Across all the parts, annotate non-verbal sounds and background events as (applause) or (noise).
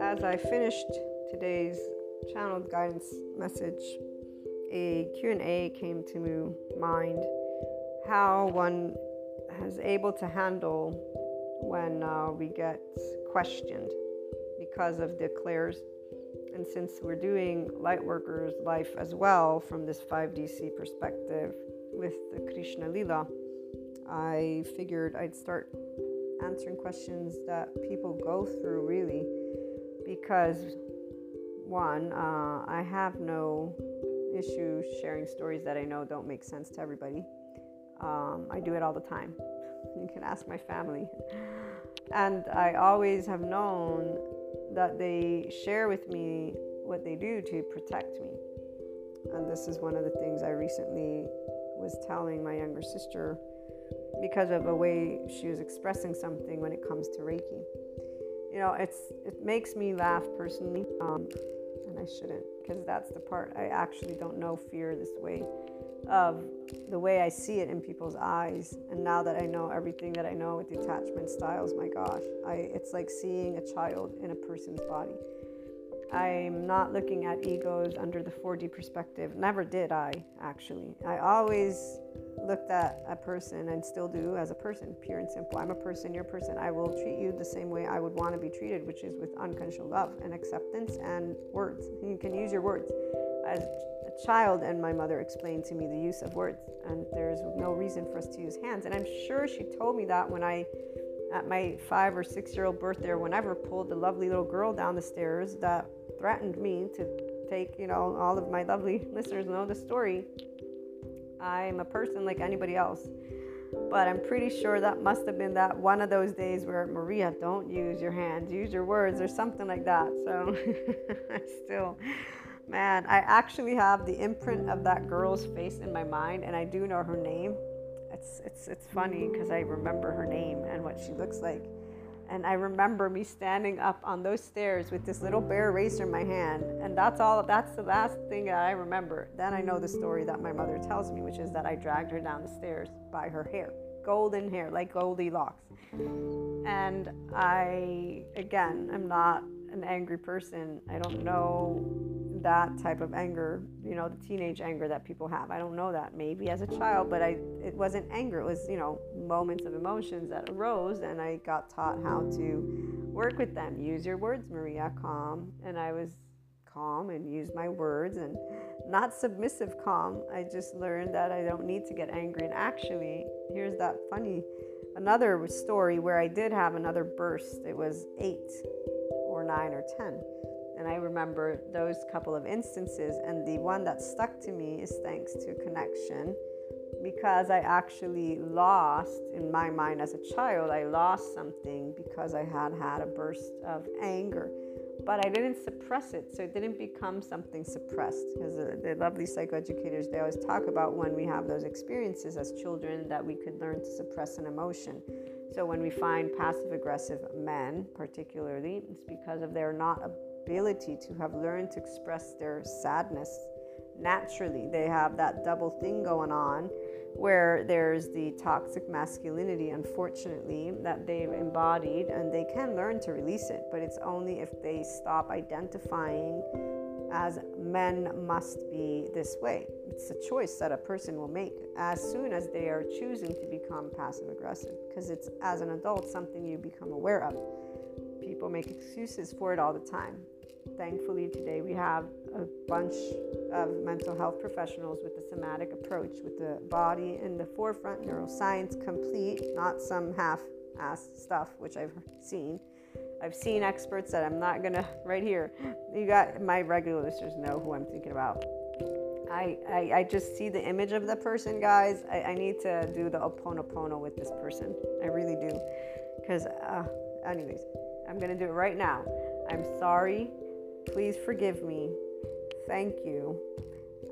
As I finished today's channeled guidance message, a Q&A came to my mind how one is able to handle when uh, we get questioned because of the clairs. And since we're doing Lightworkers' life as well from this 5DC perspective with the Krishna Lila, I figured I'd start answering questions that people go through really because one, uh, I have no issue sharing stories that I know don't make sense to everybody. Um, I do it all the time. (laughs) You can ask my family. And I always have known that they share with me what they do to protect me. And this is one of the things I recently was telling my younger sister because of a way she was expressing something when it comes to Reiki. You know, it's it makes me laugh personally, um, and I shouldn't because that's the part I actually don't know fear this way of the way I see it in people's eyes. And now that I know everything that I know with detachment styles, my gosh, I, it's like seeing a child in a person's body. I'm not looking at egos under the 4D perspective. Never did I, actually. I always looked at a person and still do as a person, pure and simple. I'm a person, you're a person. I will treat you the same way I would want to be treated, which is with unconditional love and acceptance and words. You can use your words. As a child, and my mother explained to me the use of words, and there's no reason for us to use hands. And I'm sure she told me that when I at my five or six year old birthday or whenever pulled the lovely little girl down the stairs that threatened me to take, you know, all of my lovely (laughs) listeners know the story. I'm a person like anybody else. But I'm pretty sure that must have been that one of those days where Maria, don't use your hands, use your words or something like that. So (laughs) I still, man, I actually have the imprint of that girl's face in my mind and I do know her name. It's, it's, it's funny because I remember her name and what she looks like. And I remember me standing up on those stairs with this little bear eraser in my hand. And that's all, that's the last thing that I remember. Then I know the story that my mother tells me, which is that I dragged her down the stairs by her hair, golden hair, like Goldilocks. And I, again, I'm not an angry person. I don't know that type of anger, you know, the teenage anger that people have. I don't know that. Maybe as a child, but I it wasn't anger. It was, you know, moments of emotions that arose and I got taught how to work with them. Use your words, Maria, calm. And I was calm and used my words and not submissive calm. I just learned that I don't need to get angry. And actually, here's that funny another story where I did have another burst. It was 8 or 9 or 10 and I remember those couple of instances. And the one that stuck to me is thanks to connection because I actually lost, in my mind as a child, I lost something because I had had a burst of anger. But I didn't suppress it, so it didn't become something suppressed. Because the, the lovely psychoeducators, they always talk about when we have those experiences as children that we could learn to suppress an emotion. So when we find passive aggressive men, particularly, it's because of they're not ability to have learned to express their sadness naturally. They have that double thing going on where there's the toxic masculinity, unfortunately, that they've embodied, and they can learn to release it, but it's only if they stop identifying as men must be this way. It's a choice that a person will make as soon as they are choosing to become passive aggressive, because it's as an adult something you become aware of. People make excuses for it all the time. Thankfully today we have a bunch of mental health professionals with the somatic approach with the body in the forefront neuroscience complete not some half-ass stuff which i've seen. I've seen experts that i'm not gonna (laughs) right here. You got my regular listeners know who i'm thinking about. I, I, I just see the image of the person guys. I, I need to do the oponopono with this person. I really do. Because uh, anyways i'm gonna do it right now i'm sorry Please forgive me. Thank you.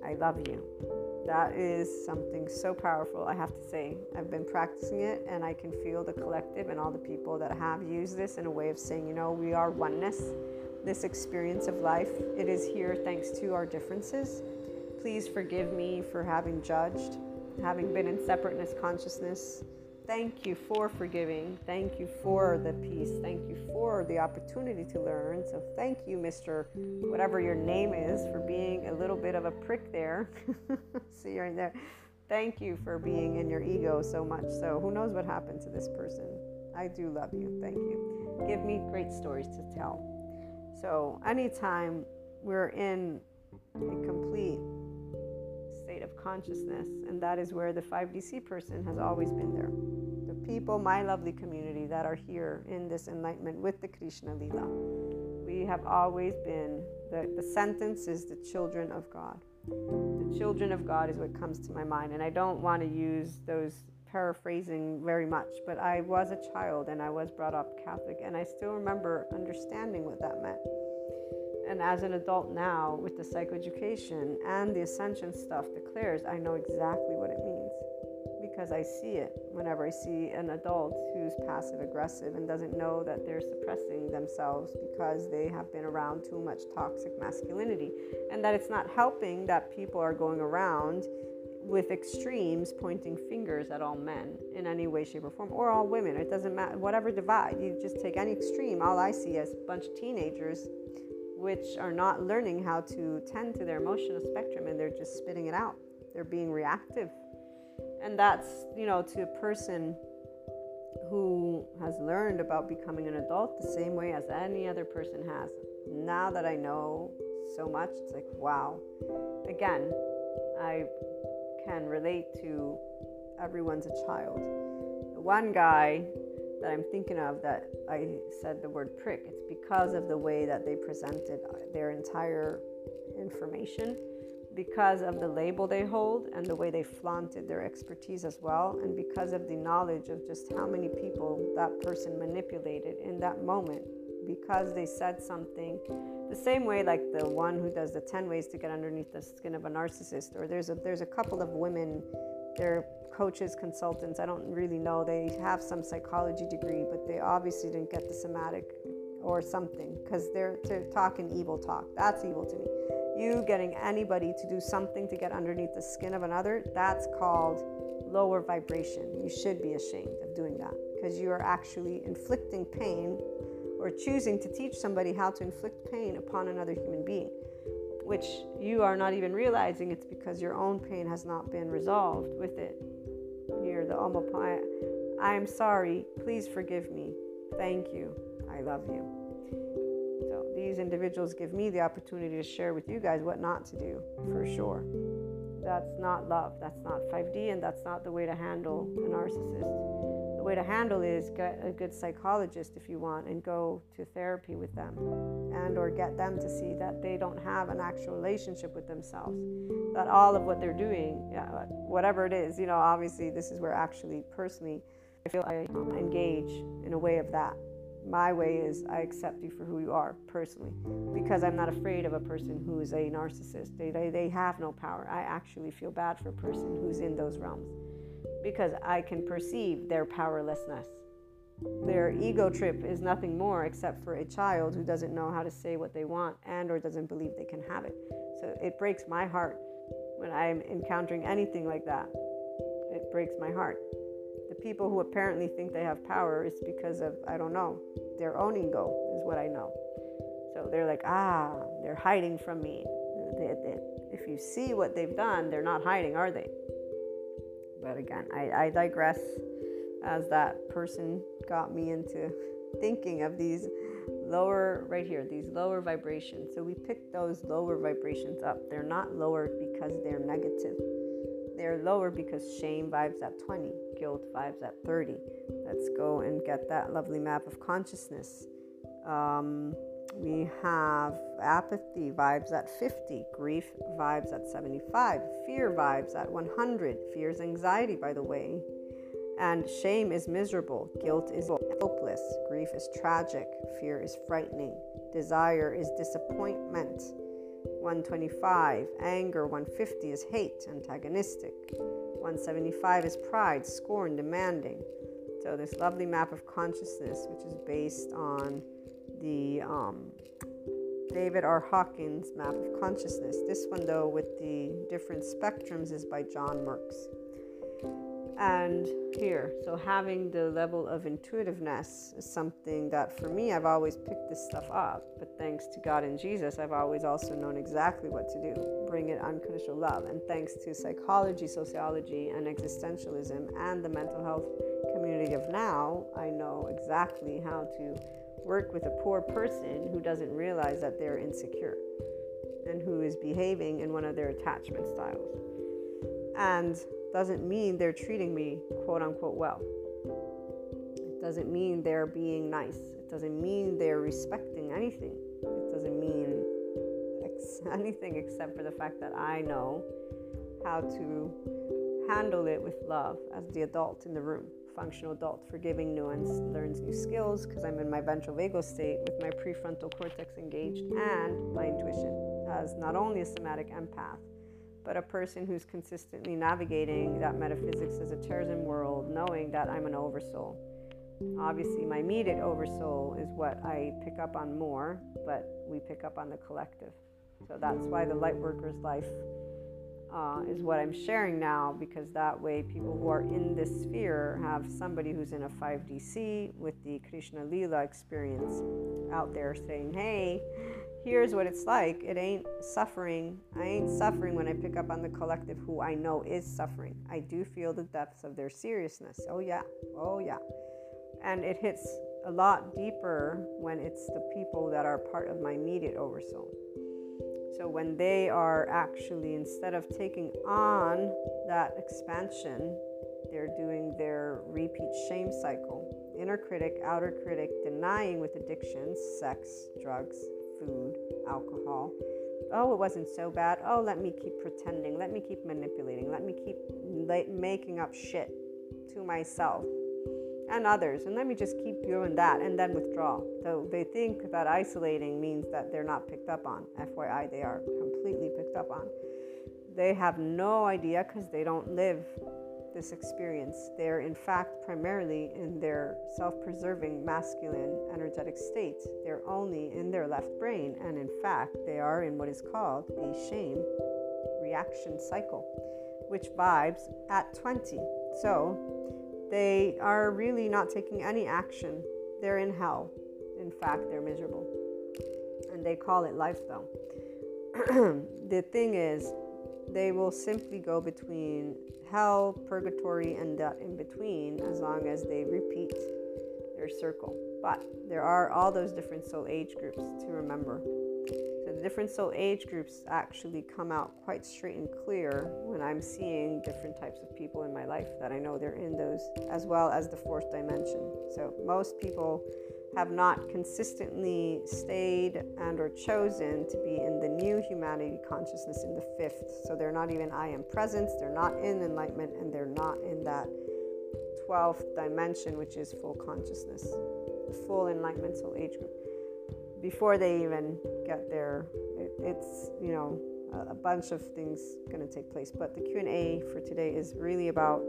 I love you. That is something so powerful, I have to say. I've been practicing it and I can feel the collective and all the people that have used this in a way of saying, you know, we are oneness. This experience of life, it is here thanks to our differences. Please forgive me for having judged, having been in separateness consciousness thank you for forgiving. Thank you for the peace. Thank you for the opportunity to learn. So, thank you, Mr. Whatever your name is, for being a little bit of a prick there. (laughs) See, you're in there. Thank you for being in your ego so much. So, who knows what happened to this person? I do love you. Thank you. Give me great stories to tell. So, anytime we're in a complete state of consciousness, and that is where the 5DC person has always been there. People, my lovely community that are here in this enlightenment with the Krishna Lila, we have always been, the, the sentence is the children of God. The children of God is what comes to my mind, and I don't want to use those paraphrasing very much, but I was a child and I was brought up Catholic, and I still remember understanding what that meant. And as an adult now, with the psychoeducation and the ascension stuff the clairs, I know exactly because I see it whenever I see an adult who's passive aggressive and doesn't know that they're suppressing themselves because they have been around too much toxic masculinity, and that it's not helping that people are going around with extremes pointing fingers at all men in any way, shape, or form, or all women. It doesn't matter, whatever divide. You just take any extreme. All I see is a bunch of teenagers which are not learning how to tend to their emotional spectrum and they're just spitting it out. They're being reactive. And that's, you know, to a person who has learned about becoming an adult the same way as any other person has. Now that I know so much, it's like, wow. Again, I can relate to everyone's a child. The one guy that I'm thinking of that I said the word prick, it's because of the way that they presented their entire information, because of the label they hold and the way they flaunted their expertise as well, and because of the knowledge of just how many people that person manipulated in that moment because they said something the same way like the one who does the 10 ways to get underneath the skin of a narcissist or there's a there's a couple of women they're coaches, consultants. I don't really know. They have some psychology degree, but they obviously didn't get the somatic or something because they're, they're talking evil talk. That's evil to me. You getting anybody to do something to get underneath the skin of another, that's called lower vibration. You should be ashamed of doing that because you are actually inflicting pain or choosing to teach somebody how to inflict pain upon another human being which you are not even realizing it's because your own pain has not been resolved with it near the Omopai. I am sorry. Please forgive me. Thank you. I love you. These individuals give me the opportunity to share with you guys what not to do for sure. That's not love. That's not 5D, and that's not the way to handle a narcissist the way to handle is get a good psychologist if you want and go to therapy with them and or get them to see that they don't have an actual relationship with themselves that all of what they're doing yeah, whatever it is you know obviously this is where actually personally i feel i um, engage in a way of that my way is i accept you for who you are personally because i'm not afraid of a person who is a narcissist they, they, they have no power i actually feel bad for a person who's in those realms because I can perceive their powerlessness. Their ego trip is nothing more except for a child who doesn't know how to say what they want and or doesn't believe they can have it. So it breaks my heart when I'm encountering anything like that. It breaks my heart. People who apparently think they have power is because of I don't know, their own ego is what I know. So they're like, "Ah, they're hiding from me." They, they, if you see what they've done, they're not hiding, are they? But again, I, I digress as that person got me into thinking of these lower, right here, these lower vibrations. So we pick those lower vibrations up. They're not lower because they're negative. They're lower because shame vibes at 20, guilt vibes at 30. Let's go and get that lovely map of consciousness. Um, we have apathy vibes at 50, grief vibes at 75, fear vibes at 100. Fear is anxiety, by the way. And shame is miserable, guilt is hopeless, grief is tragic, fear is frightening, desire is disappointment. 125, anger, 150 is hate, antagonistic. 175 is pride, scorn, demanding. So, this lovely map of consciousness, which is based on the um, David R. Hawkins map of consciousness. This one, though, with the different spectrums, is by John Merks. And here. So having the level of intuitiveness is something that for me I've always picked this stuff up, but thanks to God and Jesus, I've always also known exactly what to do. Bring it unconditional love. And thanks to psychology, sociology, and existentialism and the mental health community of now, I know exactly how to work with a poor person who doesn't realize that they're insecure and who is behaving in one of their attachment styles. And doesn't mean they're treating me quote unquote well. It doesn't mean they're being nice. It doesn't mean they're respecting anything. It doesn't mean ex- (laughs) anything except for the fact that I know how to handle it with love as the adult in the room. Functional adult, forgiving nuance, learns new skills because I'm in my ventral vagal state with my prefrontal cortex engaged and my intuition as not only a somatic empath, but a person who's consistently navigating that metaphysics as a terrorism world, knowing that I'm an oversoul. Obviously, my immediate oversoul is what I pick up on more, but we pick up on the collective. So that's why the Lightworker's life uh, is what I'm sharing now, because that way people who are in this sphere have somebody who's in a 5DC with the Krishna Lila experience out there saying, hey, here's what it's like. It ain't suffering. I ain't suffering when I pick up on the collective who I know is suffering. I do feel the depths of their seriousness. Oh, yeah. Oh, yeah. And it hits a lot deeper when it's the people that are part of my immediate oversoul. So when they are actually, instead of taking on that expansion, they're doing their repeat shame cycle inner critic, outer critic, denying with addictions, sex, drugs, food, alcohol. Oh, it wasn't so bad. Oh, let me keep pretending. Let me keep manipulating. Let me keep making up shit to myself and others. And let me just keep doing that and then withdraw. So they think that isolating means that they're not picked up on. FYI, they are completely picked up on. They have no idea because they don't live this experience. They're, in fact, primarily in their self preserving masculine energetic state. They're only in their left brain, and in fact, they are in what is called a shame reaction cycle, which vibes at 20. So they are really not taking any action. They're in hell. In fact, they're miserable. And they call it life, though. (clears throat) the thing is, they will simply go between hell, purgatory, and that in between as long as they repeat their circle. But there are all those different soul age groups to remember. So the different soul age groups actually come out quite straight and clear when I'm seeing different types of people in my life that I know they're in those, as well as the fourth dimension. So most people have not consistently stayed and or chosen to be in the new humanity consciousness in the fifth. So they're not even i am presence they're not in enlightenment and they're not in that 12th dimension which is full consciousness the full enlightenment soul age group. Before they even get there it, it's you know a, a bunch of things going to take place. But the q&a for today is really about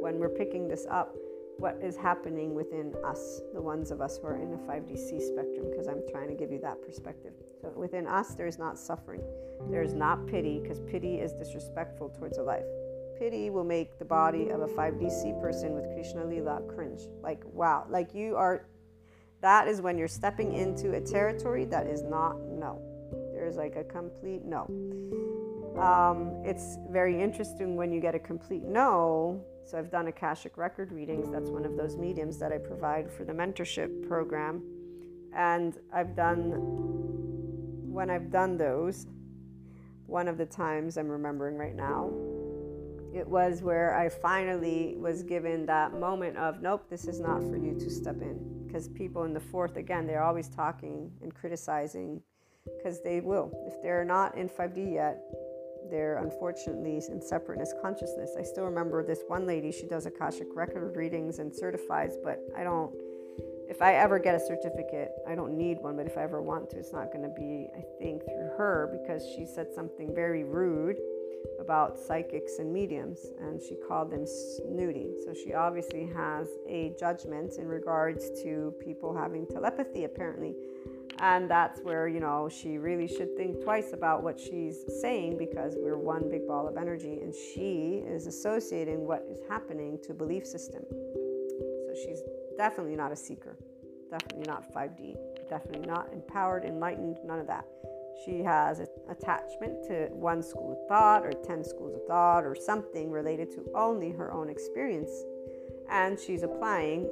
when we're picking this up what is happening within us, the ones of us who are in a 5DC spectrum, because I'm trying to give you that perspective. So within us, there's not suffering, there's not pity, because pity is disrespectful towards a life. Pity will make the body of a 5DC person with Krishna Lila cringe. Like, wow, like you are, that is when you're stepping into a territory that is not no. There's like a complete no. Um, it's very interesting when you get a complete no so I've done Akashic record readings. That's one of those mediums that I provide for the mentorship program. And I've done, when I've done those, one of the times I'm remembering right now, it was where I finally was given that moment of, nope, this is not for you to step in. Because people in the fourth, again, they're always talking and criticizing because they will. If they're not in 5D yet, they're unfortunately in separateness consciousness. I still remember this one lady, she does Akashic record readings and certifies, but I don't, if I ever get a certificate, I don't need one, but if I ever want to, it's not going to be, I think, through her because she said something very rude about psychics and mediums and she called them snooty. So she obviously has a judgment in regards to people having telepathy, apparently. And that's where, you know, she really should think twice about what she's saying because we're one big ball of energy and she is associating what is happening to belief system. So she's definitely not a seeker, definitely not 5D, definitely not empowered, enlightened, none of that. She has an attachment to one school of thought or 10 schools of thought or something related to only her own experience. And she's applying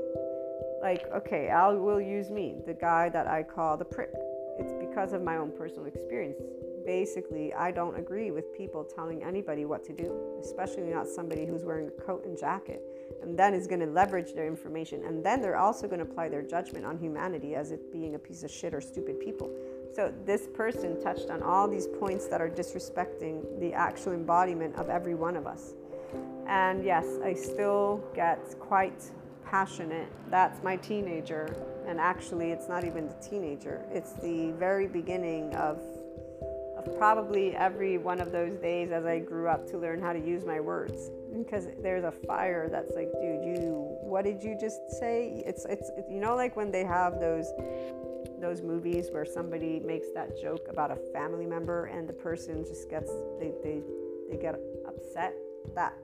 like okay i will use me the guy that i call the prick. It's because of my own personal experience. Basically i don't agree with people telling anybody what to do especially not somebody who's wearing a coat and jacket and then is going to leverage their information and then they're also going to apply their judgment on humanity as it being a piece of shit or stupid people. So this person touched on all these points that are disrespecting the actual embodiment of every one of us. And yes i still get quite passionate. That's my teenager. And actually, it's not even the teenager, it's the very beginning of, of probably every one of those days as I grew up to learn how to use my words. Because there's a fire that's like, dude, you, what did you just say? It's, it's, you know, like when they have those those movies where somebody makes that joke about a family member and the person just gets they, they, they get upset that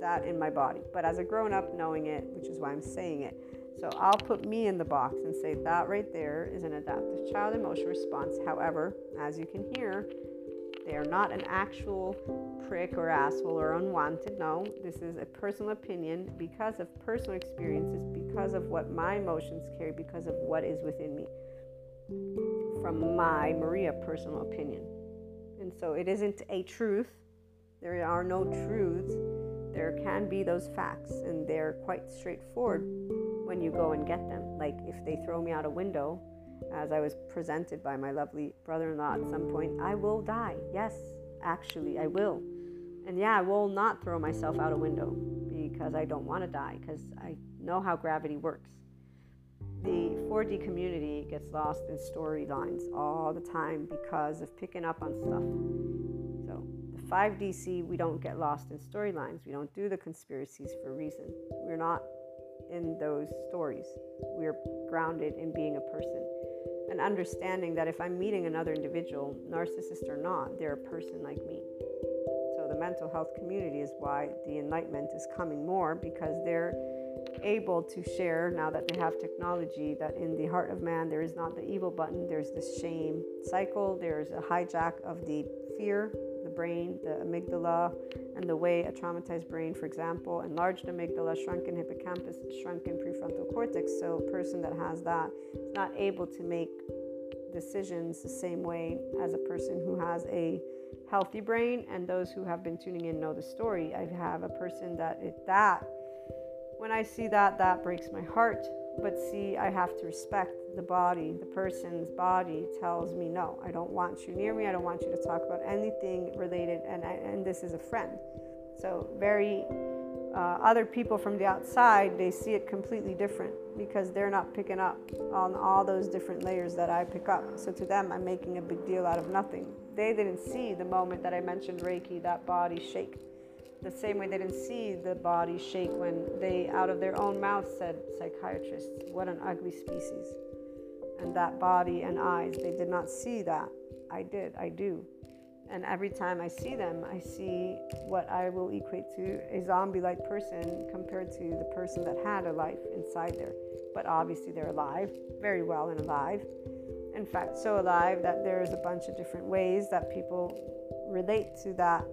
that in my body. But as a grown up, knowing it, which is why I'm saying it. So I'll put me in the box and say that right there is an adaptive child emotion response. However, as you can hear, they are not an actual prick or asshole or unwanted. No, this is a personal opinion because of personal experiences, because of what my emotions carry, because of what is within me. From my Maria personal opinion. And so it isn't a truth. There are no truths there can be those facts, and they're quite straightforward when you go and get them. Like if they throw me out a window, as I was presented by my lovely brother in law at some point, I will die. Yes, actually, I will. And yeah, I will not throw myself out a window because I don't want to die, because I know how gravity works. The 4D community gets lost in storylines all the time because of picking up on stuff 5DC, we don't get lost in storylines. We don't do the conspiracies for a reason. We're not in those stories. We're grounded in being a person and understanding that if I'm meeting another individual, narcissist or not, they're a person like me. So the mental health community is why the enlightenment is coming more because they're able to share now that they have technology that in the heart of man there is not the evil button there's this shame cycle there's a hijack of the fear brain, the amygdala, and the way a traumatized brain, for example, enlarged amygdala, shrunken hippocampus, shrunken prefrontal cortex. So, a person that has that is not able to make decisions the same way as a person who has a healthy brain. And those who have been tuning in know the story. I have a person that it, that when I see that, that breaks my heart but see, I have to respect the body, the person's body tells me, no, I don't want you near me. I don't want you to talk about anything related. And, I, and this is a friend. So, very uh, other people from the outside, they see it completely different because they're not picking up on all those different layers that I pick up. So, to them, I'm making a big deal out of nothing. They didn't see the moment that I mentioned Reiki, that body shake the same way they didn't see the body shake when they, out of their own mouth, said, psychiatrists, what an ugly species. And that body and eyes, they did not see that. I did, I do. And every time I see them, I see what I will equate to a zombie like person compared to the person that had a life inside there. But obviously, they're alive, very well and alive. In fact, so alive that there's a bunch of different ways that people relate to that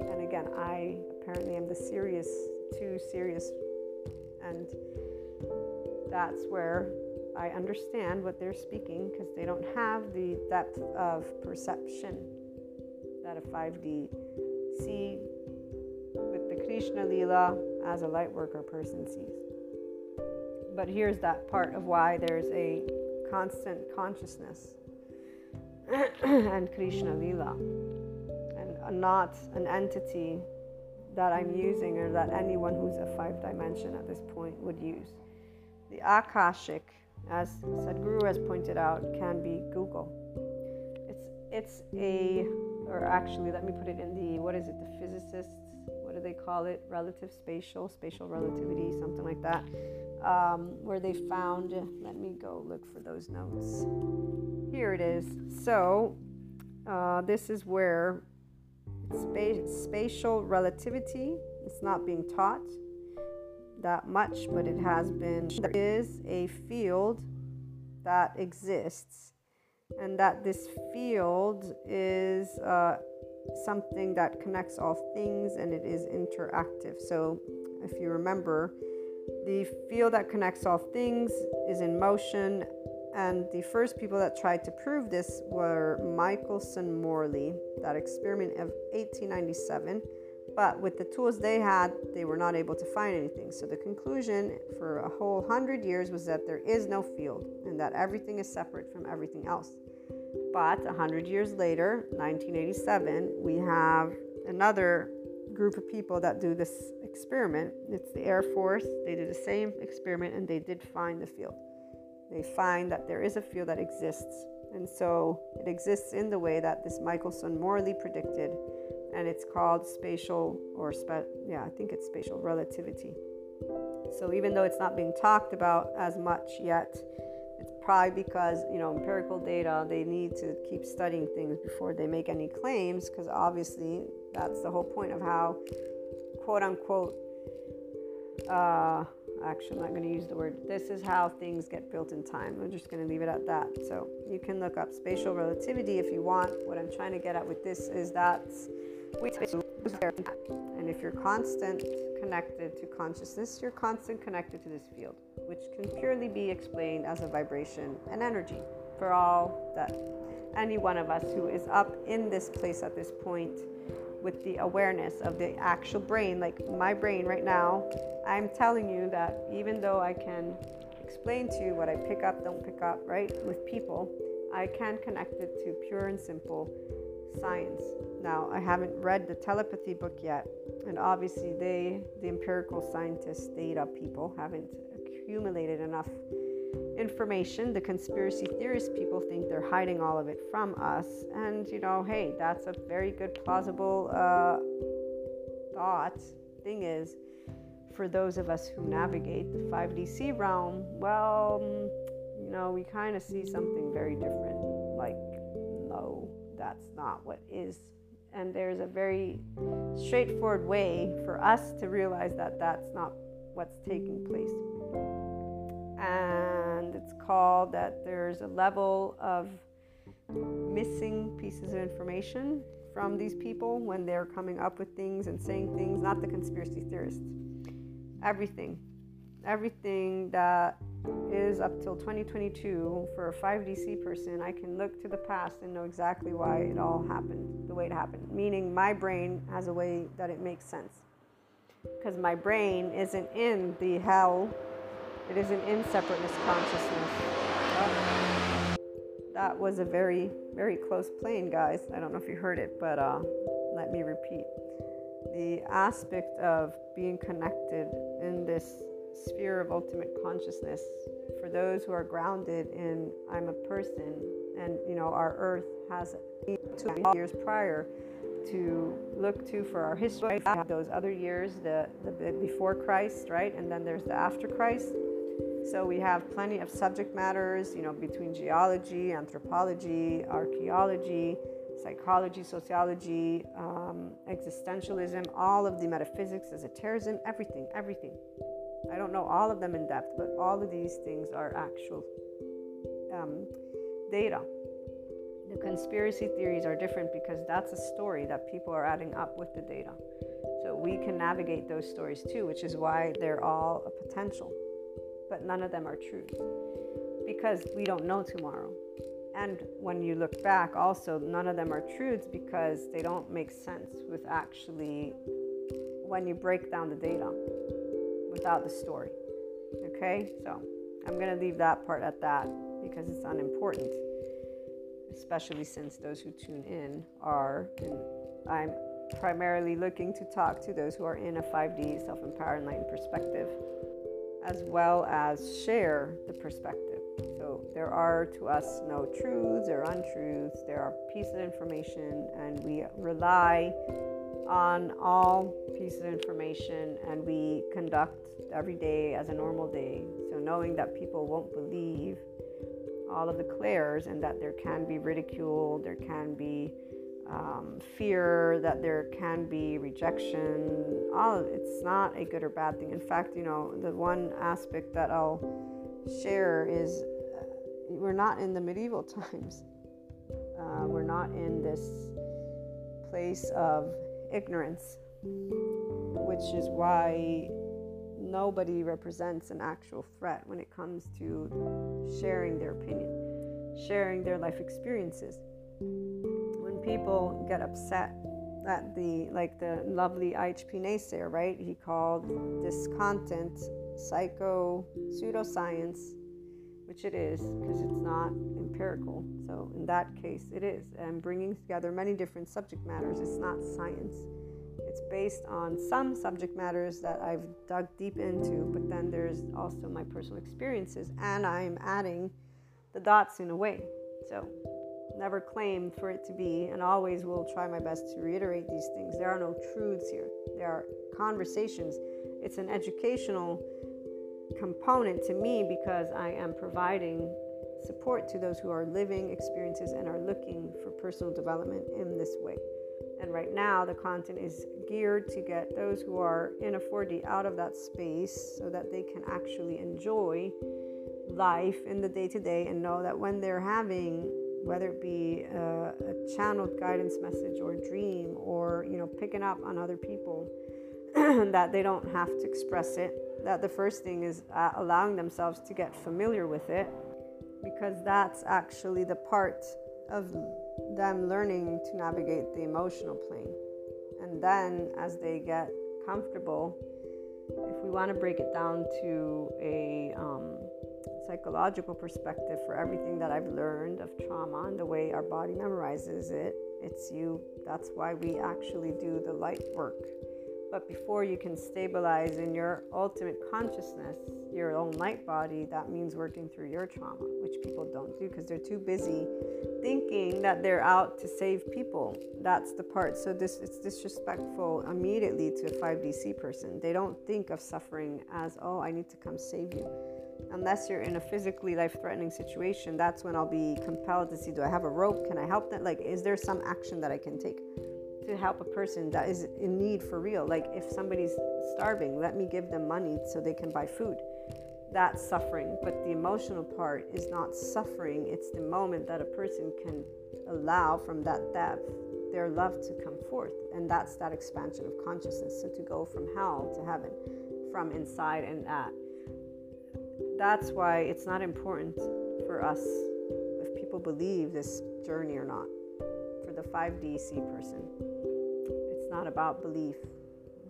and again, I apparently am the serious, too serious. And that's where I understand what they're speaking because they don't have the depth of perception that a 5D see with the Krishna Lila as a light worker person sees. But here's that part of why there's a constant consciousness (clears throat) and Krishna Lila and uh, not an entity that I'm using or that anyone who's a five dimension at this point would use. The Akashic, as Sadhguru has pointed out, can be Google. It's it's a or actually let me put it in the what is it, the physicists, what do they call it? Relative spatial, spatial relativity, something like that. um, where they found, let me go look for those notes. Here it is. So, uh, this is where spa- spatial relativity is not being taught that much, but it has been. There is a field that exists, and that this field is uh, something that connects all things and it is interactive. So, if you remember, the field that connects all things is in motion, and the first people that tried to prove this were Michelson Morley, that experiment of 1897. But with the tools they had, they were not able to find anything. So the conclusion for a whole hundred years was that there is no field and that everything is separate from everything else. But a hundred years later, 1987, we have another group of people that do this experiment. It's the Air Force. They did the same experiment and they did find the field. They find that there is a field that exists. And so it exists in the way that this Michelson Morley predicted. And it's called spatial, or spe- yeah, I think it's spatial relativity. So even though it's not being talked about as much yet, it's probably because, you know, empirical data, they need to keep studying things before they make any claims, because obviously that's the whole point of how, quote unquote, uh, actually, I'm not going to use the word. This is how things get built in time. I'm just going to leave it at that. So you can look up spatial relativity if you want. What I'm trying to get at with this is that we and if you're constant connected to consciousness, you're constant connected to this field, which can purely be explained as a vibration and energy for all that any one of us who is up in this place at this point with the awareness of the actual brain. Like my brain right now, I'm telling you that even though I can explain to you what I pick up, don't pick up, right, with people, I can connect it to pure and simple science. Now, I haven't read the telepathy book yet, and obviously, they, the empirical scientists, data people, haven't accumulated enough information. The conspiracy theorist people think they're hiding all of it from us. And, you know, hey, that's a very good, plausible uh, thought. Thing is, for those of us who navigate the 5DC realm, well, you know, we kind of see something very different. Like, no, that's not what is. And there's a very straightforward way for us to realize that that's not what's taking place. And it's called that there's a level of missing pieces of information from these people when they're coming up with things and saying things, not the conspiracy theorists. Everything. Everything that is up till 2022 for a 5DC person, I can look to the past and know exactly why it all happened the way it happened. Meaning, my brain has a way that it makes sense. Because my brain isn't in the hell it isn't in separateness consciousness. That was a very, very close plane, guys. I don't know if you heard it, but uh, let me repeat. The aspect of being connected in this sphere of ultimate consciousness for those who are grounded in I'm a person and you know our earth has two years prior to look to for our history those other years the, the before Christ right and then there's the after Christ so we have plenty of subject matters, you know, between geology, anthropology, archaeology, psychology, sociology, um, existentialism, all of the metaphysics, esotericism, everything, everything. I don't know all of them in depth, but all of these things are actual um, data. The conspiracy theories are different because that's a story that people are adding up with the data. So we can navigate those stories too, which is why they're all a potential but none of them are truth because we don't know tomorrow. And when you look back, also, none of them are truths because they don't make sense with actually when you break down the data without the story. Okay, so I'm going to leave that part at that because it's unimportant, especially since those who tune in are, and I'm primarily looking to talk to those who are in a 5D self empowered enlightened perspective as well as share the perspective. So there are to us no truths or untruths, there are pieces of information, and we rely on all pieces of information and we conduct every day as a normal day. So, knowing that people won't believe all of the clairs and that there can be ridicule, there can be um, fear, that there can be rejection. All of it's not a good or bad thing. In fact, you know, the one aspect that I'll share is uh, we're not in the medieval (laughs) times. Uh, we're not in this place of ignorance, which is why nobody represents an actual threat when it comes to sharing their opinion, sharing their life experiences. When people get upset at the, like the lovely IHP naysayer, right? He called this content psycho pseudoscience, which it is because it's not empirical. So, in that case, it is. And bringing together many different subject matters, it's not science it's based on some subject matters that I've dug deep into, but then there's also my personal experiences, and I'm adding the dots in a way. So, never claim for it to be, and always will try my best to reiterate these things. There are no truths here, there are conversations. It's an educational component to me because I am providing support to those who are living experiences and are looking for personal development in this way. And right now, the content is geared to get those who are in a 4D out of that space so that they can actually enjoy life in the day to day and know that when they're having whether it be a, a, channeled guidance message or dream or you know picking up on other people (clears throat) that they don't have to express it that the first thing is uh, allowing themselves to get familiar with it because that's actually the part of them learning to navigate the emotional plane. And then as they get comfortable, if we want to break it down to a um, psychological perspective for everything that I've learned of trauma and the way our body memorizes it, it's you. That's why we actually do the light work but before you can stabilize in your ultimate consciousness, your own light body, that means working through your trauma, which people don't do because they're too busy thinking that they're out to save people. That's the part. So this it's disrespectful immediately to a 5DC person. They don't think of suffering as, "Oh, I need to come save you." Unless you're in a physically life-threatening situation, that's when I'll be compelled to see, do I have a rope? Can I help them? Like, is there some action that I can take? To help a person that is in need for real. Like if somebody's starving, let me give them money so they can buy food. That's suffering. But the emotional part is not suffering, it's the moment that a person can allow from that depth their love to come forth. And that's that expansion of consciousness. So to go from hell to heaven, from inside and at. That's why it's not important for us if people believe this journey or not. The 5DC person, It's not about belief.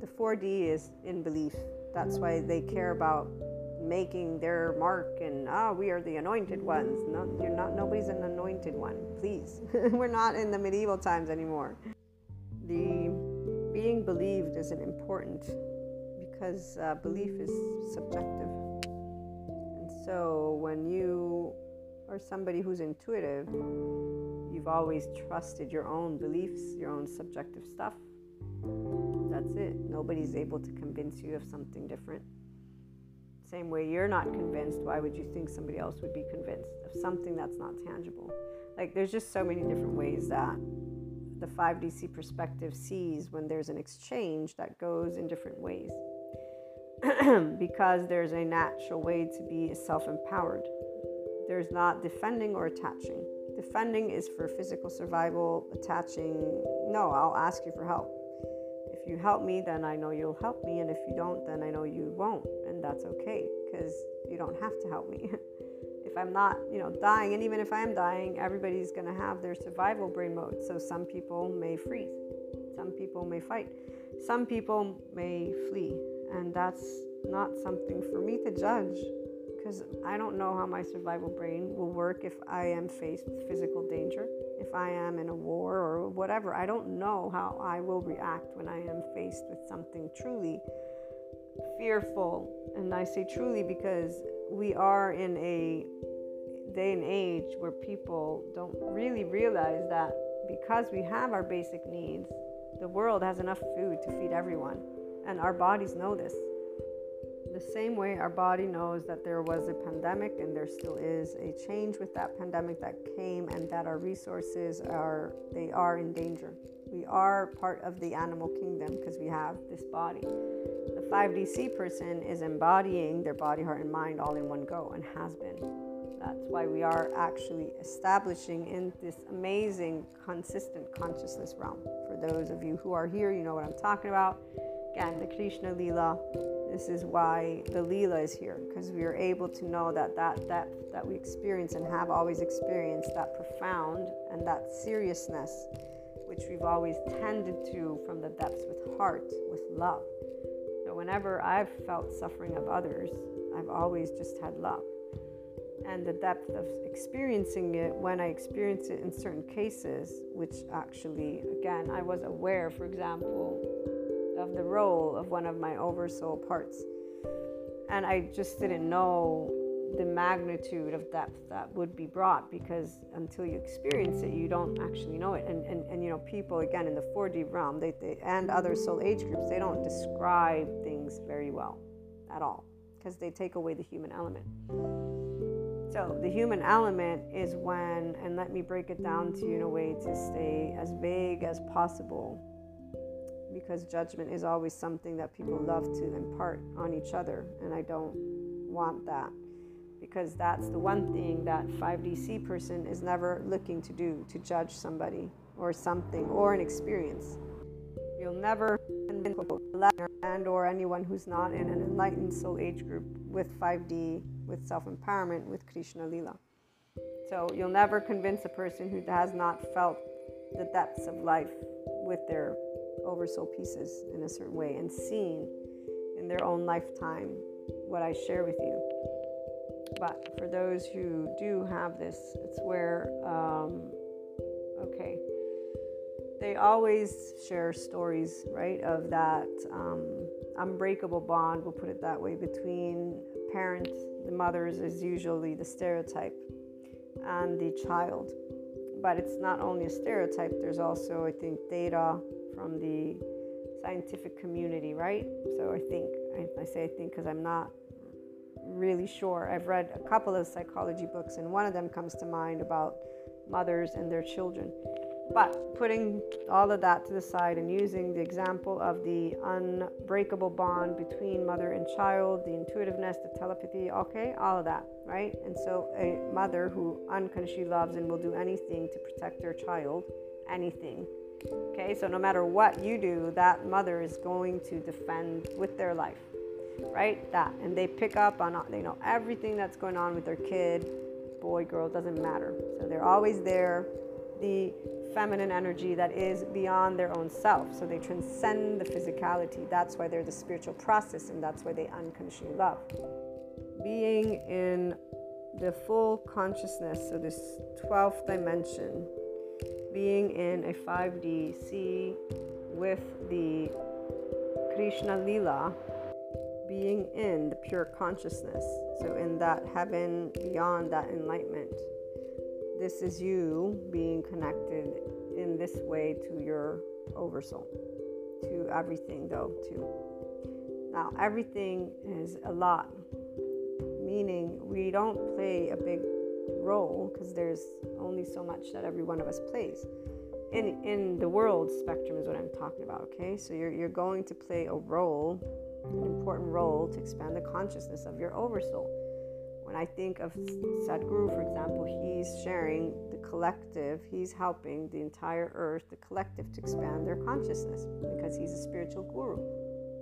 The 4D is in belief. That's why they care about making their mark and ah, we are the anointed ones. No, you're not. Nobody's an anointed one. Please, (laughs) we're not in the medieval times anymore. The being believed isn't important because uh, belief is subjective. And so when you are somebody who's intuitive, you've always trusted your own beliefs, your own subjective stuff that's it. Nobody's able to convince you of something different. Same way you're not convinced, why would you think somebody else would be convinced of something that's not tangible? Like, there's just so many different ways that the 5DC perspective sees when there's an exchange that goes in different ways. (clears throat) because there's a natural way to be self empowered. There's not defending or attaching. Defending is for physical survival, attaching, no, I'll ask you for help if you help me, then I know you'll help me. And if you don't, then I know you won't. And that's okay because you don't have to help me. (laughs) if I'm not, you know, dying, and even if I am dying, everybody's going to have their survival brain mode. So some people may freeze, some people may fight, some people may flee. And that's not something for me to judge because I don't know how my survival brain will work if I am faced with physical danger if I am in a war or whatever. I don't know how I will react when I am faced with something truly fearful. And I say truly because we are in a day and age where people don't really realize that because we have our basic needs The world has enough food to feed everyone, and our bodies know this. The same way our body knows that there was a pandemic and there still is a change with that pandemic that came and that our resources are they are in danger. We are part of the animal kingdom because we have this body. The 5DC person is embodying their body, heart, and mind all in one go and has been. That's why we are actually establishing in this amazing, consistent consciousness realm. For those of you who are here, you know what I'm talking about. Again, the Krishna Lila. This is why the Lila is here, because we are able to know that that depth that we experience and have always experienced, that profound and that seriousness which we've always tended to from the depths with heart, with love. So, whenever I've felt suffering of others, I've always just had love. And the depth of experiencing it when I experience it in certain cases, which actually, again, I was aware, for example, of the role of one of my oversoul parts. And I just didn't know the magnitude of depth that would be brought because until you experience it you don't actually know it and and, and you know people again in the 4d realm they, they and other soul age groups they don't describe things very well at all because they take away the human element so the human element is when and let me break it down to you in a way to stay as vague as possible because judgment is always something that people love to impart on each other and i don't want that because that's the one thing that 5DC person is never looking to do to judge somebody or something or an experience. You'll never and or anyone who's not in an enlightened soul age group with 5D, with self-empowerment, with Krishna Lila. So you'll never convince a person who has not felt the depths of life with their oversoul pieces in a certain way and seen in their own lifetime what I share with you. But for those who do have this, it's where, um, okay, they always share stories, right, of that um, unbreakable bond, we'll put it that way, between parents, the mothers is usually the stereotype, and the child. But it's not only a stereotype, there's also, I think, data from the scientific community, right? So I think, I, I say I think because I'm not really sure. I've read a couple of psychology books, and one of them comes to mind about mothers and their children. But putting all of that to the side and using the example of the unbreakable bond between mother and child, the intuitiveness, the telepathy, okay, all of that, right? And so a mother who unconsciously loves and will do anything to protect their child, anything. Okay, so no matter what you do, that mother is going to defend with their life right? That. And they pick up on, they know everything that's going on with their kid, boy, girl, doesn't matter. So they're always there. The feminine energy that is beyond their own self. So they transcend the physicality. That's why they're the spiritual process, and that's why they unconditionally love. Being in the full consciousness, so this 12th dimension, being in a 5D, see with the Krishna Lila, being in the pure consciousness. So, in that heaven beyond that enlightenment, this is you being connected in this way to your oversoul, to everything, though, too. Now, everything is a lot, meaning we don't play a big role because there's only so much that every one of us plays. In, in the world spectrum is what I'm talking about, okay? So you're, you're going to play a role an important role to expand the consciousness of your oversoul. When I think of Sadhguru, for example, he's sharing the collective, he's helping the entire earth, the collective, to expand their consciousness because he's a spiritual guru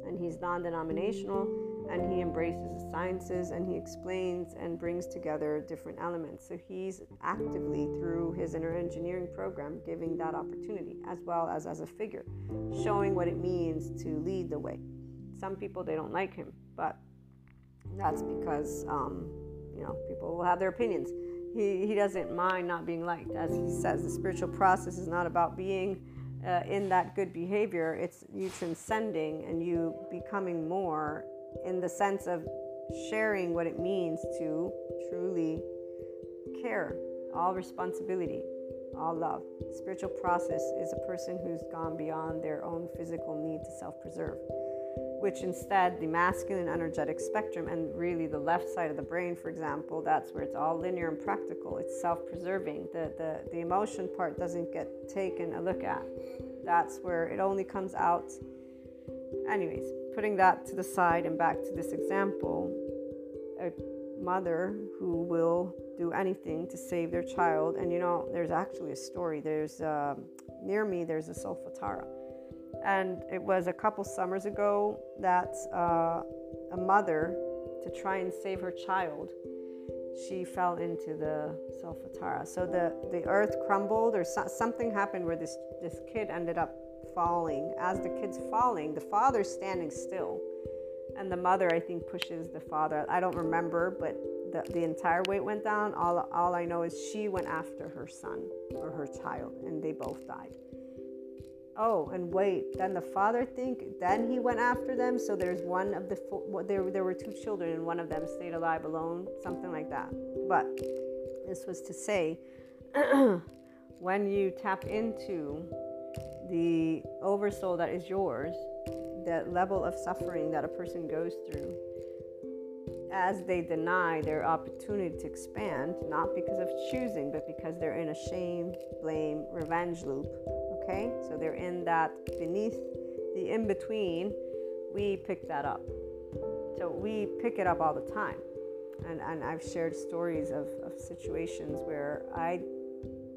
and he's non denominational and he embraces the sciences and he explains and brings together different elements. So he's actively, through his inner engineering program, giving that opportunity as well as as a figure, showing what it means to lead the way. Some people they don't like him, but that's because um, you know people will have their opinions. He he doesn't mind not being liked, as he says. The spiritual process is not about being uh, in that good behavior. It's you transcending and you becoming more in the sense of sharing what it means to truly care, all responsibility, all love. Spiritual process is a person who's gone beyond their own physical need to self preserve, which instead, the masculine energetic spectrum and really the left side of the brain, for example, that's where it's all linear and practical. It's self preserving. The, the, the emotion part doesn't get taken a look at. That's where it only comes out. Anyways, putting that to the side and back to this example, a mother who will do anything to save their child. And you know, there's actually a story. There's uh, near me. There's a Solfatara, and it was a couple summers ago that uh, a mother, to try and save her child, she fell into the Solfatara. So the the earth crumbled, or so, something happened where this this kid ended up falling. As the kid's falling, the father's standing still and the mother I think pushes the father. I don't remember, but the, the entire weight went down. All, all I know is she went after her son or her child, and they both died. Oh, and wait, then the father think then he went after them. So there's one of the four, there there were two children, and one of them stayed alive alone, something like that. But this was to say, (clears throat) when you tap into the oversoul that is yours, that level of suffering that a person goes through as they deny their opportunity to expand, not because of choosing, but because they're in a shame, blame, revenge loop. Okay? So they're in that beneath the in between, we pick that up. So we pick it up all the time. And, and I've shared stories of, of situations where I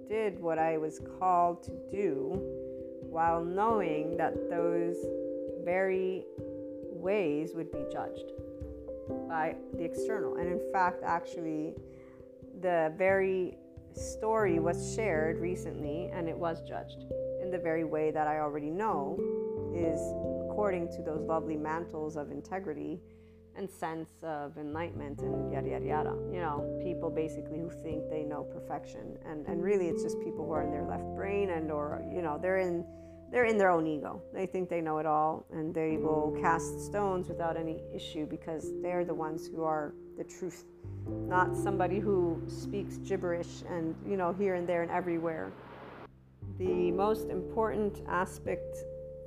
did what I was called to do while knowing that those very ways would be judged by the external. And in fact, actually, the very story was shared recently and it was judged in the very way that I already know is according to those lovely mantles of integrity and sense of enlightenment and yada yada yada. You know, people basically who think they know perfection. And and really it's just people who are in their left brain and or you know, they're in they're in their own ego. They think they know it all and they will cast stones without any issue because they're the ones who are the truth, not somebody who speaks gibberish and, you know, here and there and everywhere. The most important aspect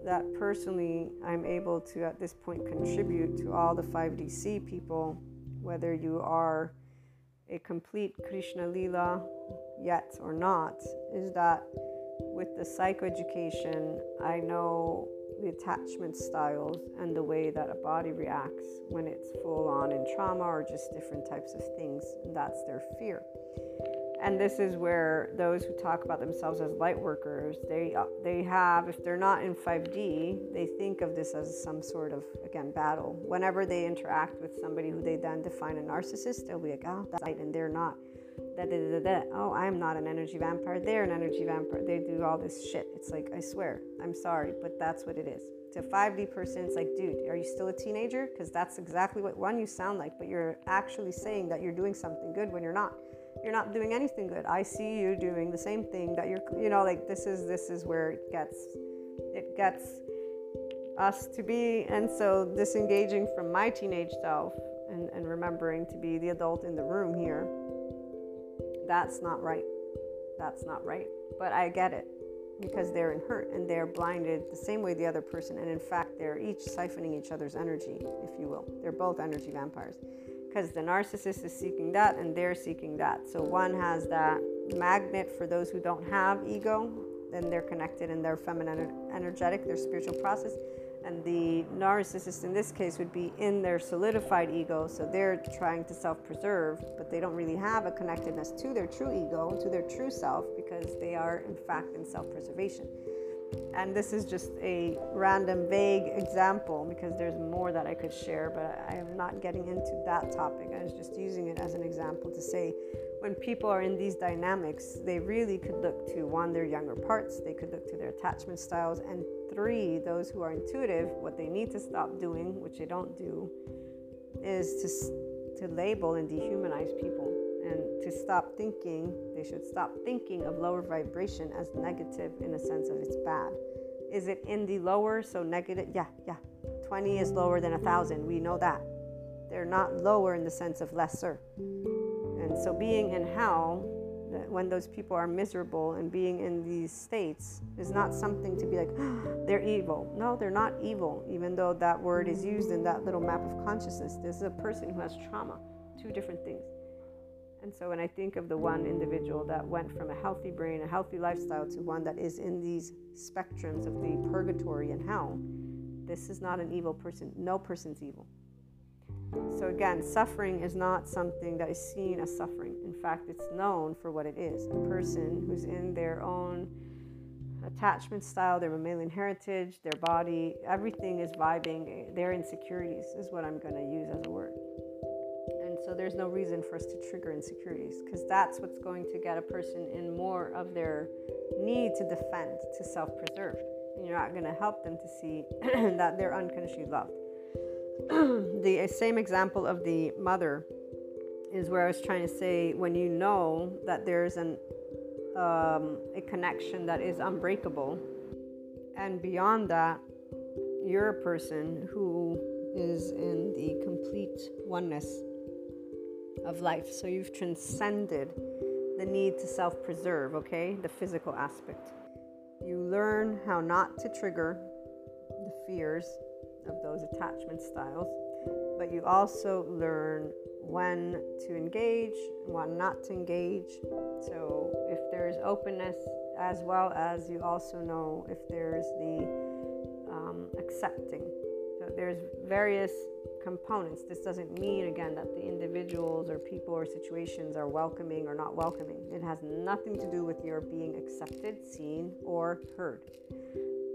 that personally I'm able to at this point contribute to all the 5DC people, whether you are a complete Krishna Lila yet or not, is that with the psychoeducation, I know the attachment styles and the way that a body reacts when it's full on in trauma or just different types of things. And that's their fear. And this is where those who talk about themselves as light workers, they uh, they have if they're not in 5D, they think of this as some sort of again battle. Whenever they interact with somebody who they then define a narcissist, they'll be like, "Oh, that's light," and they're not da, da, da, da. oh i'm not an energy vampire. They're an energy vampire. They do all this shit. It's like i swear. I'm sorry but that's what it is. To 5d person it's like dude are you still a teenager? Because that's exactly what one you sound like but you're actually saying that you're doing something good when you're not. You're not doing anything good. I see you doing the same thing that you're you know like this is this is where it gets it gets us to be. And so disengaging from my teenage self and, and remembering to be the adult in the room here that's not right. That's not right. But I get it because they're in hurt and they're blinded the same way the other person. And in fact, they're each siphoning each other's energy, if you will. They're both energy vampires because the narcissist is seeking that and they're seeking that. So one has that magnet for those who don't have ego, then they're connected in their feminine energetic, their spiritual process and the narcissist in this case would be in their solidified ego so they're trying to self-preserve but they don't really have a connectedness to their true ego to their true self because they are in fact in self-preservation. And this is just a random vague example because there's more that i could share but i am not getting into that topic. I was just using it as an example to say when people are in these dynamics they really could look to one their younger parts they could look to their attachment styles and three, those who are intuitive, what they need to stop doing, which they don't do, is to, to label and dehumanize people and to stop thinking, they should stop thinking of lower vibration as negative in a sense of it's bad. Is it in the lower? So negative, yeah, yeah. 20 is lower than a thousand. We know that. They're not lower in the sense of lesser. And so being in hell when those people are miserable and being in these states is not something to be like (gasps) they're evil. No they're not evil even though that word is used in that little map of consciousness. This is a person who has trauma two different things. And so when i think of the one individual that went from a healthy brain a healthy lifestyle to one that is in these spectrums of the purgatory and hell this is not an evil person. No person's evil. So, again, suffering is not something that is seen as suffering. Fact, it's known for what it is a person who's in their own attachment style, their mammalian heritage, their body, everything is vibing. Their insecurities is what I'm going to use as a word. And so, there's no reason for us to trigger insecurities because that's what's going to get a person in more of their need to defend, to self preserve. And you're not going to help them to see (clears throat) that they're unconditionally loved. (clears throat) the uh, same example of the mother is where I was trying to say when you know that there's an um, a connection that is unbreakable, and beyond that, you're a person who is in the complete oneness of life. So you've transcended the need to self preserve, okay? The physical aspect. You learn how not to trigger the fears of those attachment styles, but you also learn when to engage, when not to engage. So, if there's openness, as well as you also know if there's the um, accepting. So, there's various components. This doesn't mean, again, that the individuals or people or situations are welcoming or not welcoming. It has nothing to do with your being accepted, seen, or heard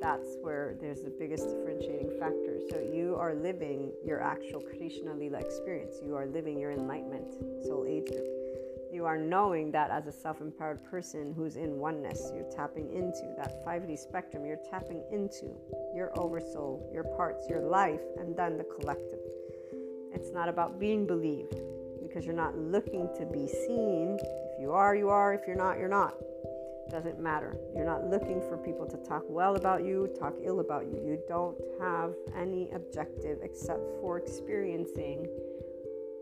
that's where there's the biggest differentiating factor. So you are living your actual Krishna Lila experience. You are living your enlightenment soul age. You are knowing that as a self empowered person who's in oneness, you're tapping into that 5D spectrum. You're tapping into your oversoul, your parts, your life, and then the collective. It's not about being believed because you're not looking to be seen. If you are, you are. If you're not, you're not doesn't matter. You're not looking for people to talk well about you, talk ill about you. You don't have any objective except for experiencing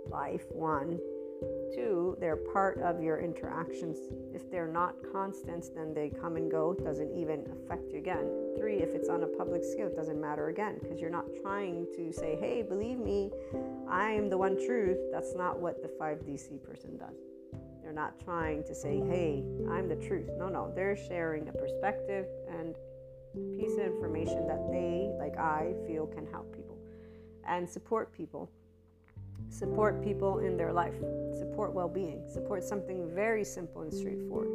life, one. Two, they're part of your interactions. If they're not constant, then they come and go. Doesn't even affect you again. Three, if it's on a public scale, it doesn't matter again because you're not trying to say, hey, believe me, I'm the one truth. That's not what the 5DC person does. They're not trying to say, hey, I'm the truth. No, no. They're sharing a perspective and piece of information that they, like I, feel can help people and support people. Support people in their life, support well being, support something very simple and straightforward.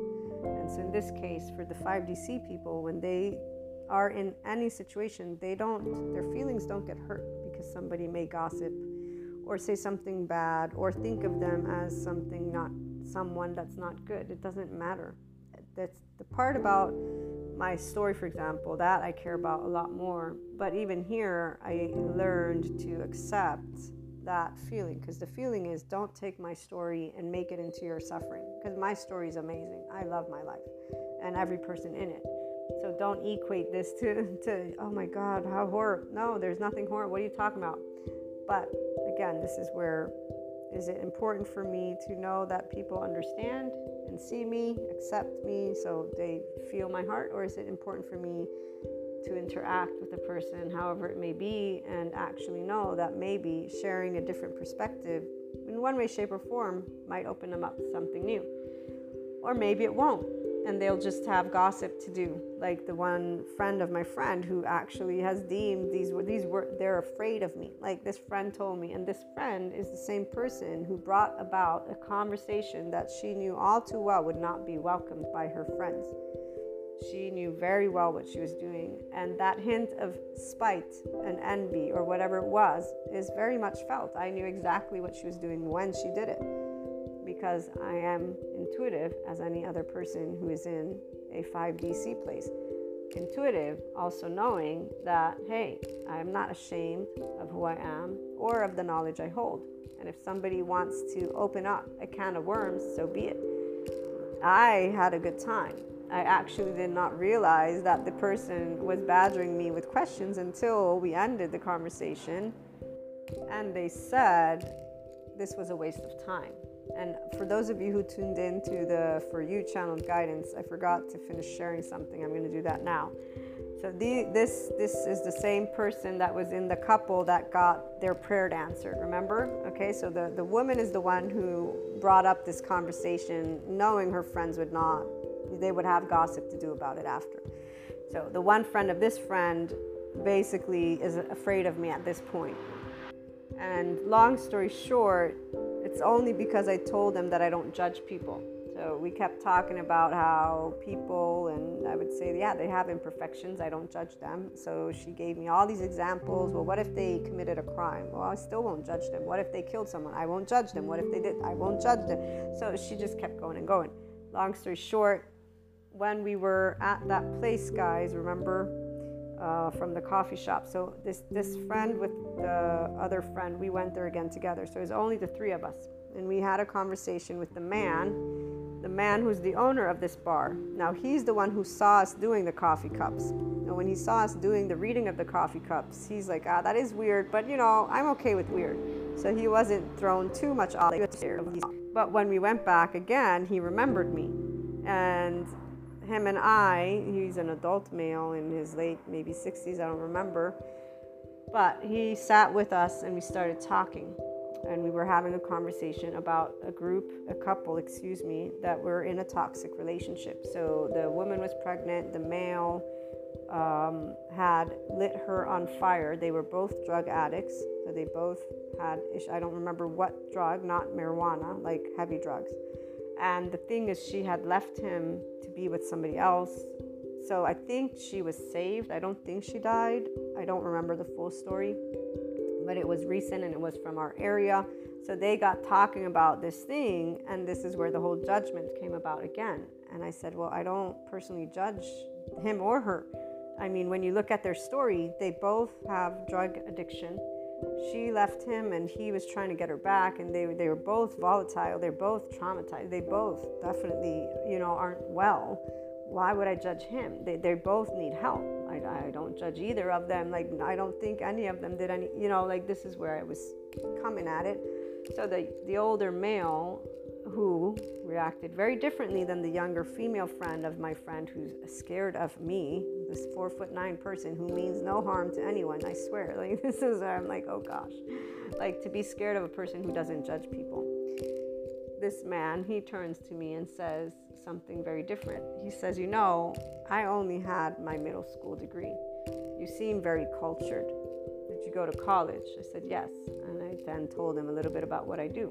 And so, in this case, for the 5DC people, when they are in any situation, they don't, their feelings don't get hurt because somebody may gossip or say something bad or think of them as something not someone that's not good. It doesn't matter. That's the part about my story, for example, that I care about a lot more. But even here, I learned to accept that feeling because the feeling is don't take my story and make it into your suffering because my story is amazing. I love my life and every person in it. So don't equate this to, (laughs) to oh my God, how horrible. No, there's nothing horrible. What are you talking about? But again, this is where is it important for me to know that people understand and see me, accept me, so they feel my heart? Or is it important for me to interact with a person, however it may be, and actually know that maybe sharing a different perspective in one way, shape, or form might open them up to something new? Or maybe it won't and they'll just have gossip to do. Like the one friend of my friend who actually has deemed these were these were they're afraid of me. Like this friend told me and this friend is the same person who brought about a conversation that she knew all too well would not be welcomed by her friends. She knew very well what she was doing and that hint of spite and envy or whatever it was is very much felt. I knew exactly what she was doing when she did it because I am intuitive as any other person who is in a 5DC place. Intuitive, also knowing that, hey, I'm not ashamed of who I am or of the knowledge I hold. And if somebody wants to open up a can of worms, so be it. I had a good time. I actually did not realize that the person was badgering me with questions until we ended the conversation. And they said this was a waste of time And for those of you who tuned in to the For You channel guidance, I forgot to finish sharing something. I'm going to do that now. So the, this this is the same person that was in the couple that got their prayer answered. Remember? Okay, so the, the woman is the one who brought up this conversation, knowing her friends would not, they would have gossip to do about it after. So the one friend of this friend basically is afraid of me at this point. And long story short, it's only because I told them that I don't judge people. So we kept talking about how people, and I would say, yeah, they have imperfections. I don't judge them. So she gave me all these examples. Well, what if they committed a crime? Well, I still won't judge them. What if they killed someone? I won't judge them. What if they did? I won't judge them. So she just kept going and going. Long story short, when we were at that place, guys, remember uh, from the coffee shop. So this this friend with the other friend, we went there again together. So it was only the three of us, and we had a conversation with the man, the man who's the owner of this bar. Now he's the one who saw us doing the coffee cups. And when he saw us doing the reading of the coffee cups, he's like, ah, that is weird, but you know, I'm okay with weird. So he wasn't thrown too much off. But when we went back again, he remembered me, and him and I, he's an adult male in his late, maybe 60s, I don't remember. But he sat with us and we started talking. And we were having a conversation about a group, a couple, excuse me, that were in a toxic relationship. So the woman was pregnant, the male um, had lit her on fire. They were both drug addicts. So they both had, I don't remember what drug, not marijuana, like heavy drugs. And the thing is, she had left him to be with somebody else. So I think she was saved. I don't think she died. I don't remember the full story, but it was recent and it was from our area. So they got talking about this thing, and this is where the whole judgment came about again. And I said, Well, I don't personally judge him or her. I mean, when you look at their story, they both have drug addiction she left him and he was trying to get her back and they, they were both volatile they're both traumatized they both definitely you know aren't well. Why would i judge him? They, they both need help. I, I don't judge either of them. Like i don't think any of them did any you know like this is where i was coming at it. So the, the older male who reacted very differently than the younger female friend of my friend who's scared of me this four foot nine person who means no harm to anyone i swear. (laughs) Like this is i'm like oh gosh. Like to be scared of a person who doesn't judge people. This man he turns to me and says something very different. He says you know i only had my middle school degree. You seem very cultured go to college i said yes and i then told him a little bit about what i do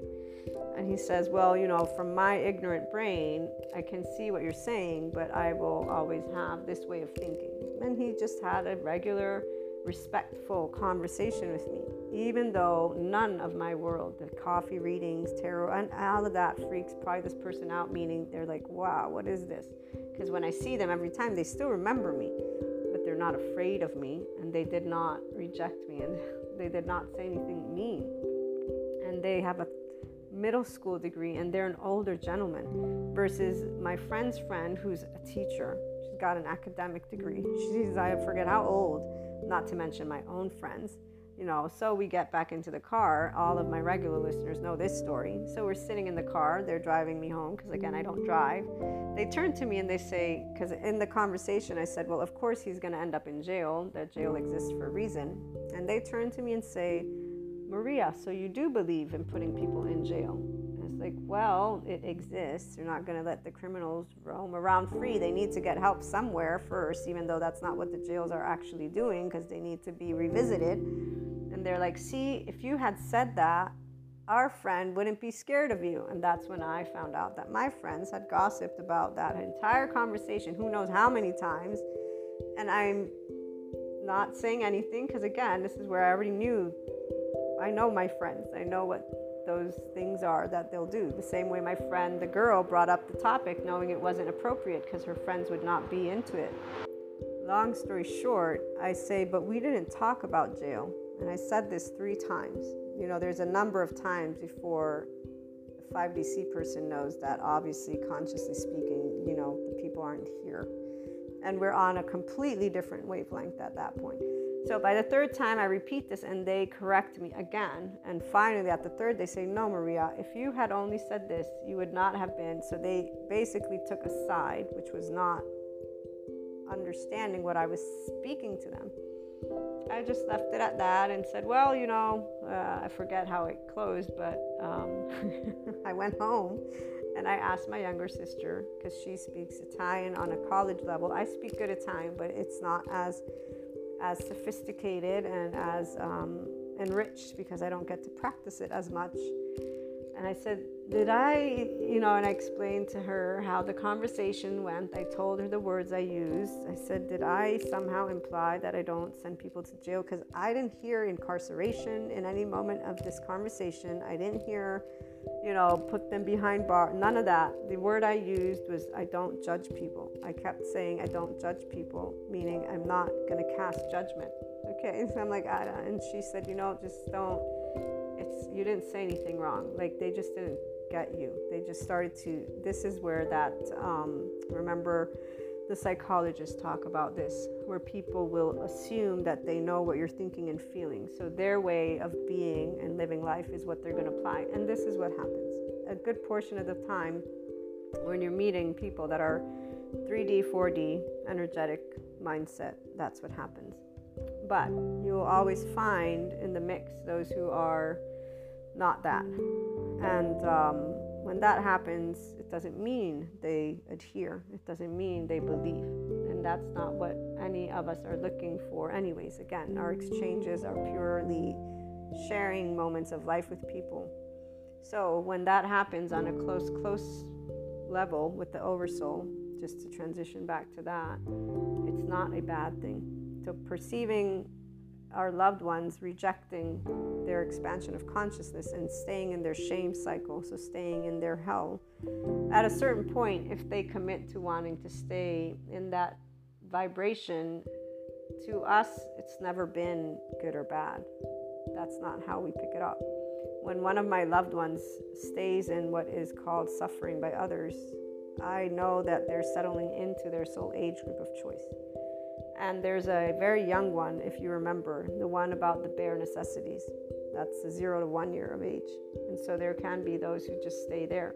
and he says, Well, you know, from my ignorant brain, I can see what you're saying, but I will always have this way of thinking. And he just had a regular, respectful conversation with me, even though none of my world, the coffee readings, tarot, and all of that freaks probably this person out, meaning they're like, Wow, what is this? Because when I see them every time, they still remember me, but they're not afraid of me, they did not reject me, and (laughs) they did not say anything mean. And they have a middle school degree and they're an older gentleman versus my friend's friend who's a teacher. She's got an academic degree. She's, I forget how old, not to mention my own friends. You know, so we get back into the car. All of my regular listeners know this story. So we're sitting in the car. They're driving me home because, again, I don't drive. They turn to me and they say, because in the conversation I said, well, of course he's going to end up in jail. That jail exists for a reason. And they turn to me and say, Maria, so you do believe in putting people in jail? Like, well, it exists. You're not going to let the criminals roam around free. They need to get help somewhere first, even though that's not what the jails are actually doing because they need to be revisited. And they're like, see, if you had said that, our friend wouldn't be scared of you. And that's when I found out that my friends had gossiped about that entire conversation, who knows how many times. And I'm not saying anything because, again, this is where I already knew I know my friends. I know what those things are that they'll do. The same way my friend, the girl, brought up the topic knowing it wasn't appropriate because her friends would not be into it. Long story short, I say, but we didn't talk about jail. And I said this three times. You know, there's a number of times before a 5DC person knows that obviously, consciously speaking, you know, the people aren't here. And we're on a completely different wavelength at that point. So by the third time, I repeat this and they correct me again. And finally, at the third, they say, No, Maria, if you had only said this, you would not have been. So they basically took a side, which was not understanding what I was speaking to them. I just left it at that and said, Well, you know, uh, I forget how it closed, but um, (laughs) I went home and I asked my younger sister, because she speaks Italian on a college level. I speak good Italian, but it's not as as sophisticated and as um, enriched because I don't get to practice it as much. And I said, Did I, you know, and I explained to her how the conversation went. I told her the words I used. I said, Did I somehow imply that I don't send people to jail? Because I didn't hear incarceration in any moment of this conversation. I didn't hear you know, put them behind bar. None of that. The word I used was I don't judge people. I kept saying I don't judge people, meaning I'm not going to cast judgment. Okay, so (laughs) I'm like, I, and she said, you know, just don't. It's you didn't say anything wrong. Like they just didn't get you. They just started to. This is where that. Um, remember the psychologists talk about this, where people will assume that they know what you're thinking and feeling. So their way of being and living life is what they're going to apply. And this is what happens. A good portion of the time, when you're meeting people that are 3D, 4D, energetic mindset, that's what happens. But you will always find in the mix those who are not that. And um, when that happens, it doesn't mean they adhere, it doesn't mean they believe. And that's not what any of us are looking for, anyways. Again, our exchanges are purely sharing moments of life with people. So when that happens on a close, close level with the oversoul, just to transition back to that, it's not a bad thing. So perceiving our loved ones rejecting their expansion of consciousness and staying in their shame cycle, so staying in their hell. At a certain point, if they commit to wanting to stay in that vibration, to us, it's never been good or bad. That's not how we pick it up. When one of my loved ones stays in what is called suffering by others, I know that they're settling into their soul age group of choice. And there's a very young one, if you remember, the one about the bare necessities. That's zero to one year of age. And so there can be those who just stay there.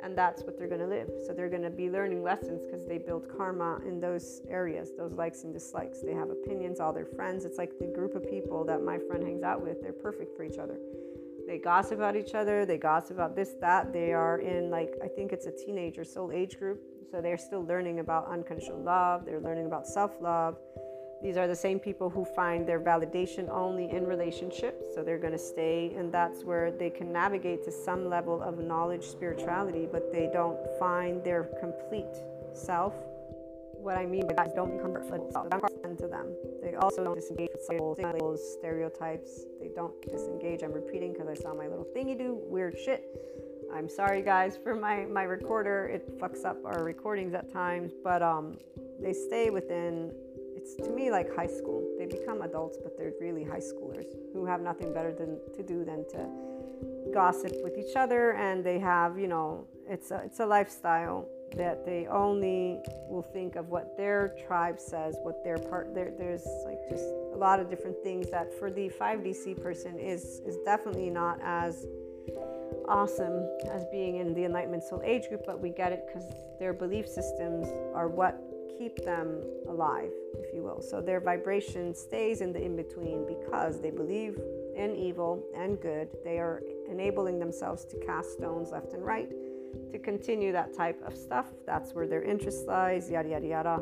And that's what they're going to live. So they're going to be learning lessons because they build karma in those areas, those likes and dislikes. They have opinions, all their friends. It's like the group of people that my friend hangs out with, they're perfect for each other. They gossip about each other, they gossip about this, that. They are in, like, I think it's a teenager soul age group so they're still learning about unconditional love, they're learning about self love. These are the same people who find their validation only in relationships. So they're going to stay, and that's where they can navigate to some level of knowledge, spirituality, but they don't find their complete self. What I mean by that is don't become hurtful to them. They also don't disengage with labels, stereotypes. They don't disengage. I'm repeating because I saw my little thingy do weird shit. I'm sorry guys for my, my recorder. It fucks up our recordings at times, but um, they stay within, it's to me like high school. They become adults, but they're really high schoolers who have nothing better than, to do than to gossip with each other. And they have, you know, it's a, it's a lifestyle that they only will think of what their tribe says, what their part, there, there's like just a lot of different things that for the 5DC person is, is definitely not as awesome as being in the Enlightenment Soul Age group, but we get it because their belief systems are what keep them alive, if you will. So their vibration stays in the in between because they believe in evil and good. They are enabling themselves to cast stones left and right to continue that type of stuff. That's where their interest lies, yada, yada, yada.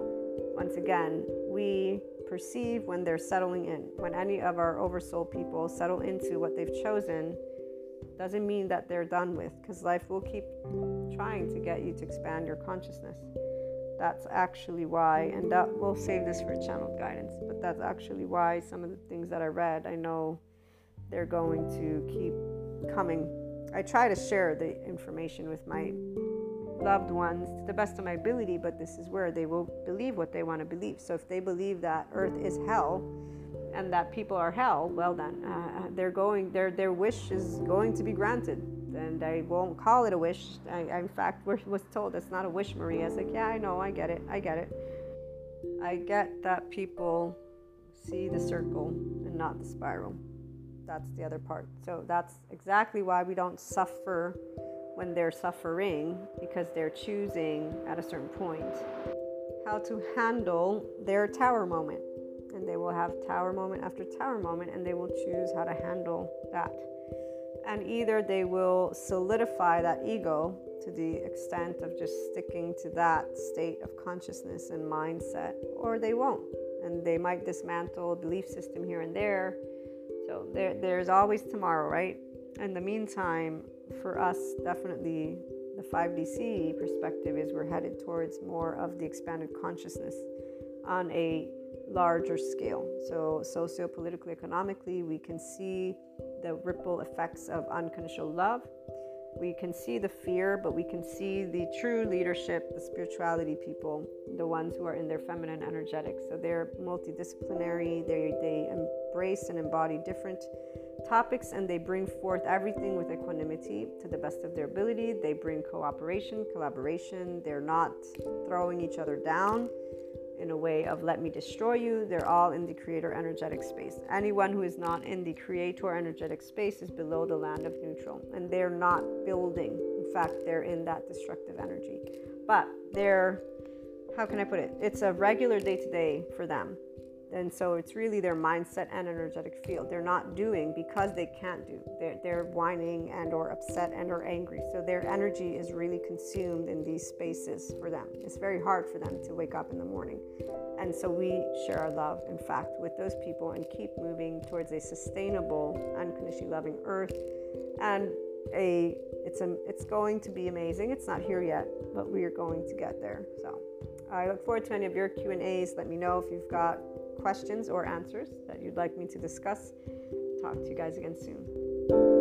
Once again, we perceive when they're settling in. When any of our oversoul people settle into what they've chosen, doesn't mean that they're done with because life will keep trying to get you to expand your consciousness. That's actually why, and that we'll save this for channeled guidance, but that's actually why some of the things that I read, I know they're going to keep coming. I try to share the information with my loved ones to the best of my ability, but this is where they will believe what they want to believe. So if they believe that earth is hell, and that people are hell, well then, uh, they're going, their their wish is going to be granted, and I won't call it a wish. I, I in fact (laughs) was told it's not a wish, Maria. It's like, yeah, I know, I get it, I get it. I get that people see the circle and not the spiral. That's the other part. So that's exactly why we don't suffer when they're suffering because they're choosing at a certain point how to handle their tower moment. And they will have tower moment after tower moment and they will choose how to handle that. And either they will solidify that ego to the extent of just sticking to that state of consciousness and mindset, or they won't. And they might dismantle belief system here and there. So there, there's always tomorrow, right? In the meantime, for us, definitely the 5DC perspective is we're headed towards more of the expanded consciousness on a larger scale. So, socio politically, economically, we can see the ripple effects of unconditional love we can see the fear, but we can see the true leadership, the spirituality people, the ones who are in their feminine energetics. So they're multidisciplinary, they, they embrace and embody different topics and they bring forth everything with equanimity to the best of their ability. They bring cooperation, collaboration. They're not throwing each other down in a way of let me destroy you. They're all in the creator energetic space. Anyone who is not in the creator energetic space is below the land of neutral and they're not building. In fact, they're in that destructive energy. But they're, how can I put it? It's a regular day to day for them. And so it's really their mindset and energetic field. They're not doing because they can't do. They're, they're whining and or upset and or angry. So their energy is really consumed in these spaces for them. It's very hard for them to wake up in the morning. And so we share our love, in fact, with those people and keep moving towards a sustainable, unconditionally loving earth and a it's a it's going to be amazing. It's not here yet, but we are going to get there. So I look forward to any of your Q and A's. Let me know if you've got questions or answers that you'd like me to discuss. Talk to you guys again soon.